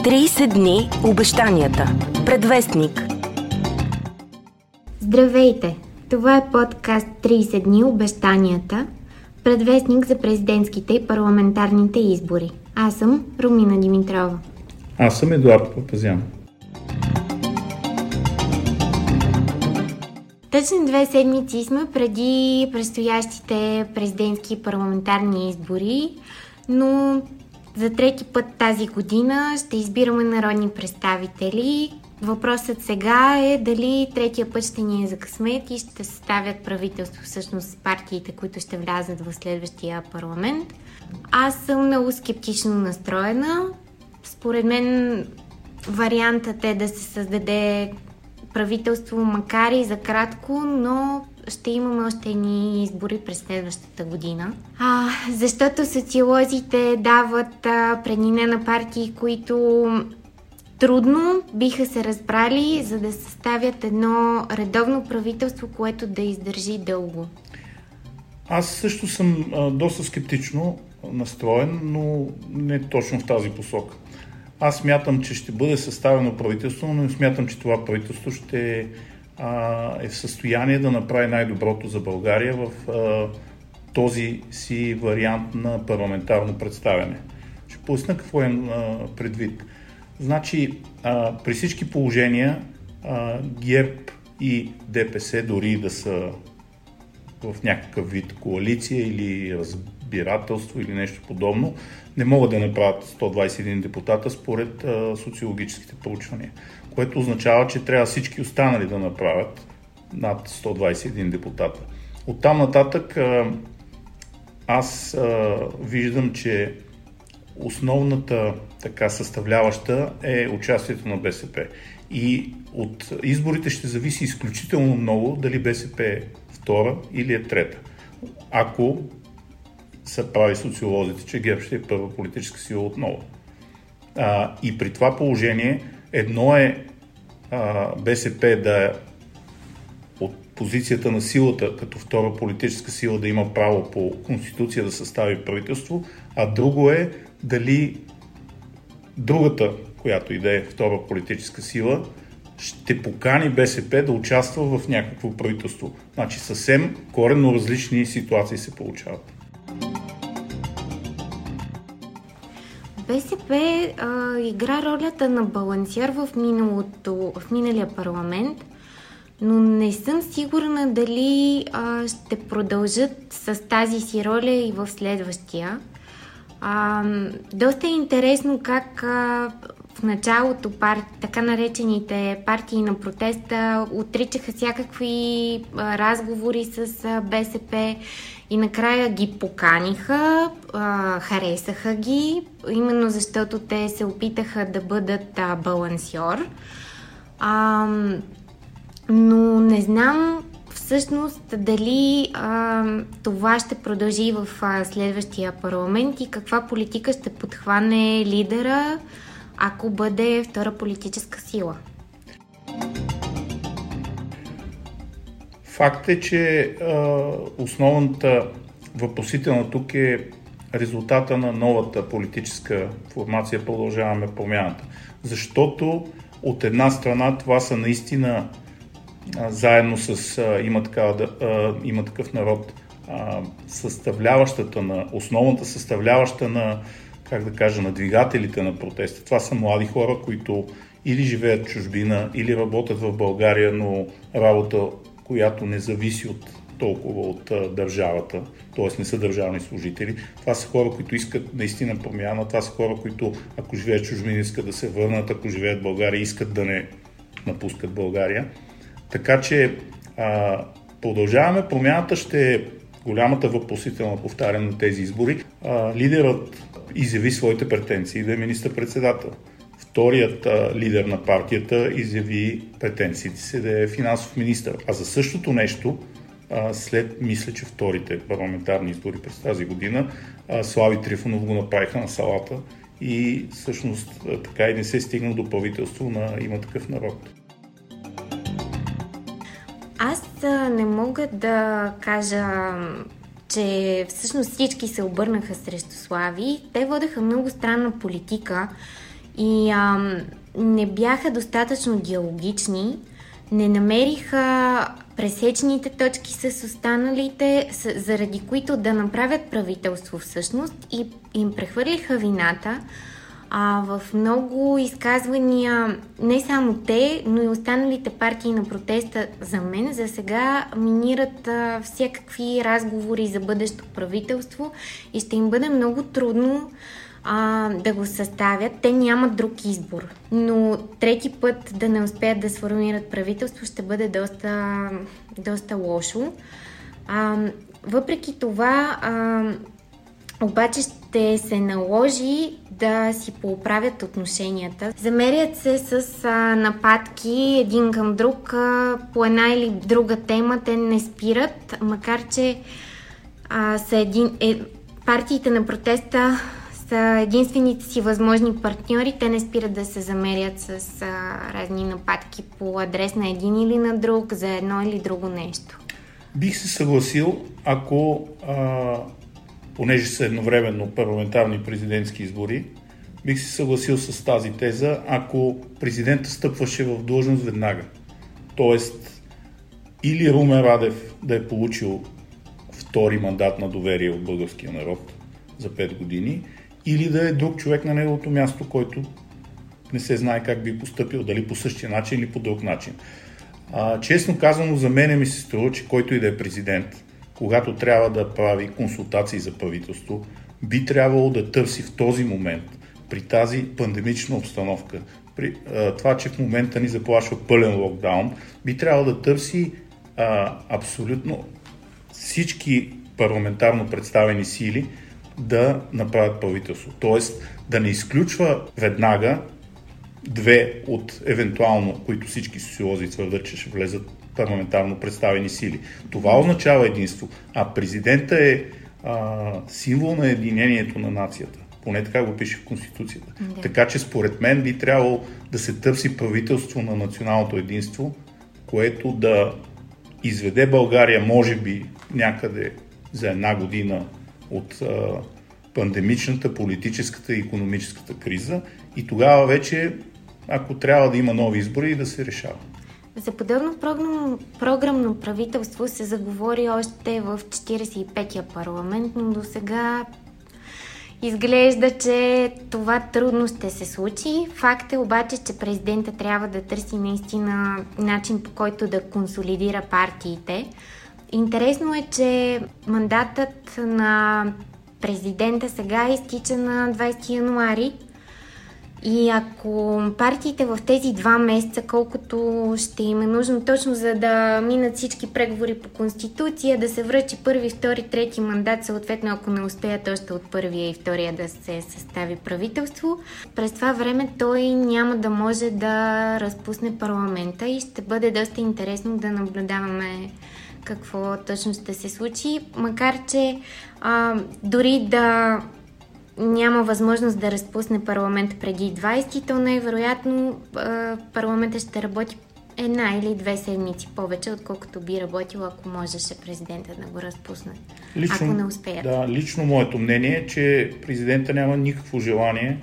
30 дни обещанията. Предвестник. Здравейте! Това е подкаст 30 дни обещанията. Предвестник за президентските и парламентарните избори. Аз съм Румина Димитрова. Аз съм Едуард Папазян. Точно две седмици сме преди предстоящите президентски и парламентарни избори, но за трети път тази година ще избираме народни представители. Въпросът сега е дали третия път ще ни е за късмет и ще съставят правителство всъщност партиите, които ще влязат в следващия парламент. Аз съм много скептично настроена. Според мен вариантът е да се създаде правителство, макар и за кратко, но ще имаме още едни избори през следващата година. А, защото социолозите дават а, преднина на партии, които трудно биха се разбрали, за да съставят едно редовно правителство, което да издържи дълго. Аз също съм а, доста скептично настроен, но не точно в тази посока. Аз смятам, че ще бъде съставено правителство, но смятам, че това правителство ще а, е в състояние да направи най-доброто за България в а, този си вариант на парламентарно представяне. Ще поясна какво е а, предвид. Значи, а, при всички положения а, ГЕРБ и ДПС, дори да са в някакъв вид коалиция или разбирателство или нещо подобно, не могат да направят 121 депутата според а, социологическите проучвания, което означава, че трябва всички останали да направят над 121 депутата. От там нататък а, аз а, виждам, че основната така съставляваща е участието на БСП. И от изборите ще зависи изключително много дали БСП е втора или е трета. Ако са прави социолозите, че ГЕРБ ще е първа политическа сила отново. А, и при това положение едно е а, БСП да е от позицията на силата като втора политическа сила да има право по конституция да състави правителство, а друго е дали другата, която и да е втора политическа сила, ще покани БСП да участва в някакво правителство. Значи съвсем коренно различни ситуации се получават. БСП а, игра ролята на балансиер в, миналото, в миналия парламент, но не съм сигурна дали а, ще продължат с тази си роля и в следващия. А, доста е интересно как а, в началото пар, така наречените партии на протеста отричаха всякакви а, разговори с а, БСП и накрая ги поканиха, харесаха ги, именно защото те се опитаха да бъдат а, балансьор. Но не знам всъщност дали това ще продължи в следващия парламент и каква политика ще подхване лидера, ако бъде втора политическа сила. Факт е, че а, основната въпросителна тук е резултата на новата политическа формация Продължаваме промяната. Защото от една страна това са наистина а, заедно с а, има, такава, а, има такъв народ а, съставляващата на, основната съставляваща на, как да кажа, на двигателите на протеста. Това са млади хора, които или живеят в чужбина, или работят в България, но работа която не зависи от толкова от а, държавата, т.е. не са държавни служители. Това са хора, които искат наистина промяна, това са хора, които ако живеят чужбина искат да се върнат, ако живеят в България искат да не напускат България. Така че а, продължаваме. Промяната ще е голямата въпросителна повтаряне на тези избори. А, лидерът изяви своите претенции да е министър-председател. Вторият лидер на партията изяви претенциите си да е финансов министр. А за същото нещо, след, мисля, че вторите парламентарни избори през тази година, Слави Трифонов го направиха на салата и всъщност така и не се стигна до правителство на има такъв народ. Аз не мога да кажа че всъщност всички се обърнаха срещу Слави. Те водеха много странна политика и а, не бяха достатъчно диалогични, не намериха пресечните точки с останалите, с, заради които да направят правителство всъщност и им прехвърлиха вината. А в много изказвания, не само те, но и останалите партии на протеста за мен, за сега минират а, всякакви разговори за бъдещо правителство и ще им бъде много трудно а, да го съставят. Те нямат друг избор. Но трети път да не успеят да сформират правителство ще бъде доста, доста лошо. А, въпреки това, а, обаче ще се наложи да си поуправят отношенията. Замерят се с а, нападки един към друг а, по една или друга тема. Те не спират, макар че а, са един, е, партиите на протеста са единствените си възможни партньори. Те не спират да се замерят с а, разни нападки по адрес на един или на друг за едно или друго нещо. Бих се съгласил, ако, а, понеже са едновременно парламентарни президентски избори, бих се съгласил с тази теза, ако президента стъпваше в длъжност веднага. Тоест, или Румен Радев да е получил втори мандат на доверие от българския народ за 5 години, или да е друг човек на неговото място, който не се знае как би поступил, дали по същия начин или по друг начин. А, честно казано, за мен ми се струва, че който и да е президент, когато трябва да прави консултации за правителство, би трябвало да търси в този момент, при тази пандемична обстановка, при а, това, че в момента ни заплашва пълен локдаун, би трябвало да търси а, абсолютно всички парламентарно представени сили, да направят правителство. Тоест да не изключва веднага две от евентуално, които всички социолози твърдат, че ще влезат парламентарно представени сили. Това означава единство. А президента е а, символ на единението на нацията. Поне така го пише в Конституцията. Да. Така че според мен би трябвало да се търси правителство на националното единство, което да изведе България, може би, някъде за една година от пандемичната, политическата и економическата криза и тогава вече, ако трябва да има нови избори, да се решава. За подобно програмно, програмно правителство се заговори още в 45-я парламент, но до сега изглежда, че това трудно ще се случи. Факт е обаче, че президента трябва да търси наистина начин по който да консолидира партиите. Интересно е, че мандатът на президента сега изтича на 20 януари. И ако партиите в тези два месеца, колкото ще им е нужно точно за да минат всички преговори по Конституция, да се връчи първи, втори, трети мандат, съответно ако не успеят още от първия и втория да се състави правителство, през това време той няма да може да разпусне парламента и ще бъде доста интересно да наблюдаваме какво точно ще се случи, макар че а, дори да няма възможност да разпусне парламент преди 20, то най-вероятно парламента ще работи една или две седмици повече, отколкото би работил, ако можеше президента да го разпусне. Лично, ако не успеят. Да, лично моето мнение е, че президента няма никакво желание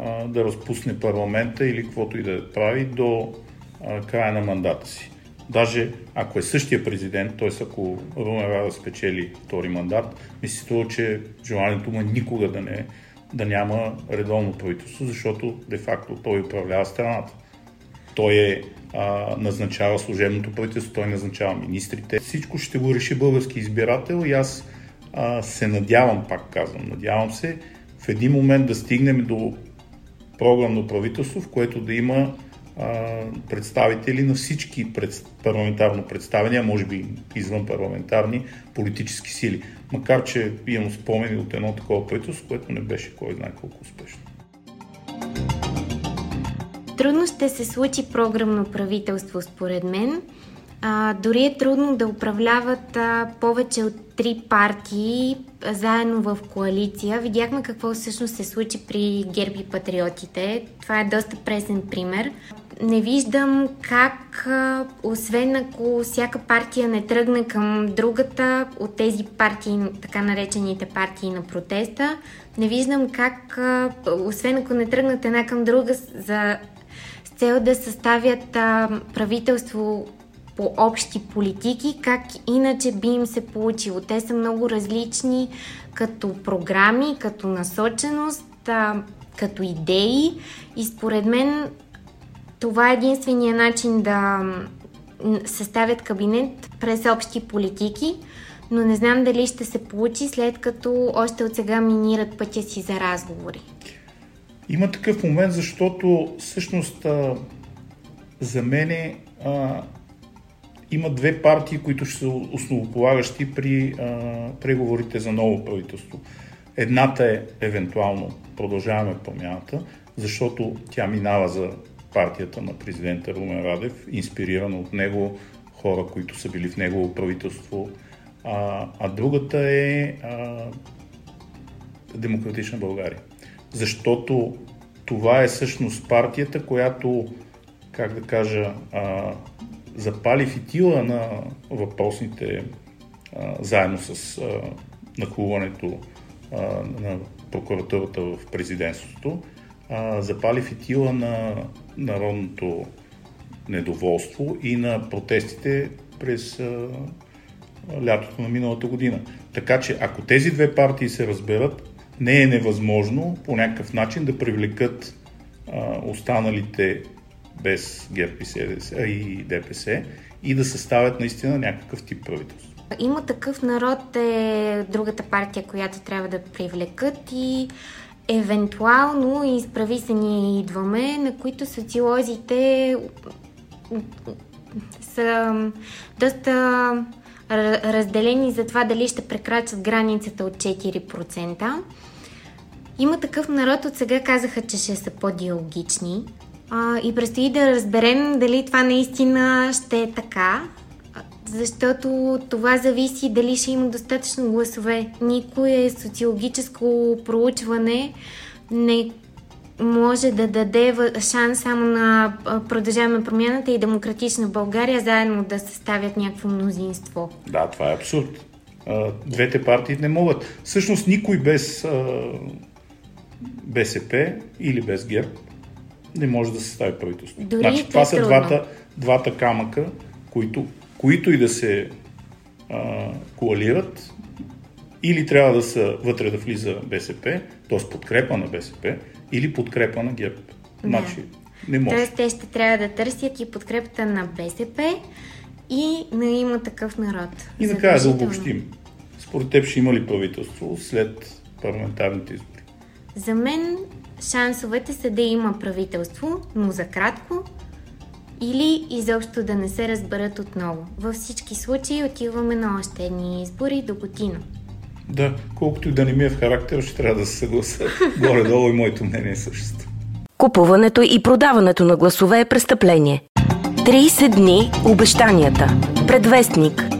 а, да разпусне парламента или каквото и да прави до а, края на мандата си. Даже ако е същия президент, т.е. ако Румен Рада спечели втори мандат, ми се струва, че желанието му е никога да, не, да няма редовно правителство, защото де-факто той управлява страната. Той е а, назначава служебното правителство, той назначава министрите. Всичко ще го реши български избирател и аз а, се надявам, пак казвам, надявам се в един момент да стигнем до програмно правителство, в което да има представители на всички парламентарно представения, може би извън парламентарни политически сили. Макар, че имам спомени от едно такова правителство, което не беше кой знае колко успешно. Трудно ще се случи програмно правителство, според мен. А, дори е трудно да управляват а, повече от три партии а, заедно в коалиция. Видяхме какво всъщност се случи при Герби Патриотите. Това е доста пресен пример. Не виждам как, освен ако всяка партия не тръгне към другата от тези партии, така наречените партии на протеста, не виждам как, освен ако не тръгнат една към друга за цел да съставят правителство по общи политики, как иначе би им се получило. Те са много различни като програми, като насоченост, като идеи и според мен това е единствения начин да съставят кабинет през общи политики, но не знам дали ще се получи след като още от сега минират пътя си за разговори. Има такъв момент, защото всъщност за мене а, има две партии, които ще са основополагащи при а, преговорите за ново правителство. Едната е евентуално продължаваме промяната, защото тя минава за партията на президента Румен Радев, инспирирана от него хора, които са били в негово правителство. А, а другата е а, Демократична България. Защото това е всъщност партията, която, как да кажа, а, запали фитила на въпросните, а, заедно с а, нахлуването а, на прокуратурата в президентството, а, запали фитила на народното недоволство и на протестите през а, лятото на миналата година. Така че ако тези две партии се разберат, не е невъзможно по някакъв начин да привлекат а, останалите без ГЕРБ и, СДС, и ДПС и да съставят наистина някакъв тип правителство. Има такъв народ е другата партия, която трябва да привлекат и евентуално изправи се ние идваме, на които социолозите са доста разделени за това дали ще прекрачат границата от 4%. Има такъв народ, от сега казаха, че ще са по-диалогични. А, и предстои да разберем дали това наистина ще е така, защото това зависи дали ще има достатъчно гласове. Никое социологическо проучване не може да даде шанс само на Продължаваме промяната и Демократична България заедно да съставят някакво мнозинство. Да, това е абсурд. Двете партии не могат. Всъщност никой без БСП или без ГЕРБ не може да състави правителство. Дори значи, това са двата, двата камъка, които, които и да се а, коалират, или трябва да са вътре да влиза БСП, т.е. подкрепа на БСП, или подкрепа на ГЕРБ. Значи, не може. Тоест, те ще трябва да търсят и подкрепата на БСП и на има такъв народ. И накрая да обобщим. Според теб ще има ли правителство след парламентарните избори? За мен шансовете са да има правителство, но за кратко или изобщо да не се разберат отново. Във всички случаи отиваме на още едни избори до година. Да, колкото и да не ми е в характер, ще трябва да се съгласа. Горе-долу и моето мнение е същото. Купуването и продаването на гласове е престъпление. 30 дни обещанията. Предвестник –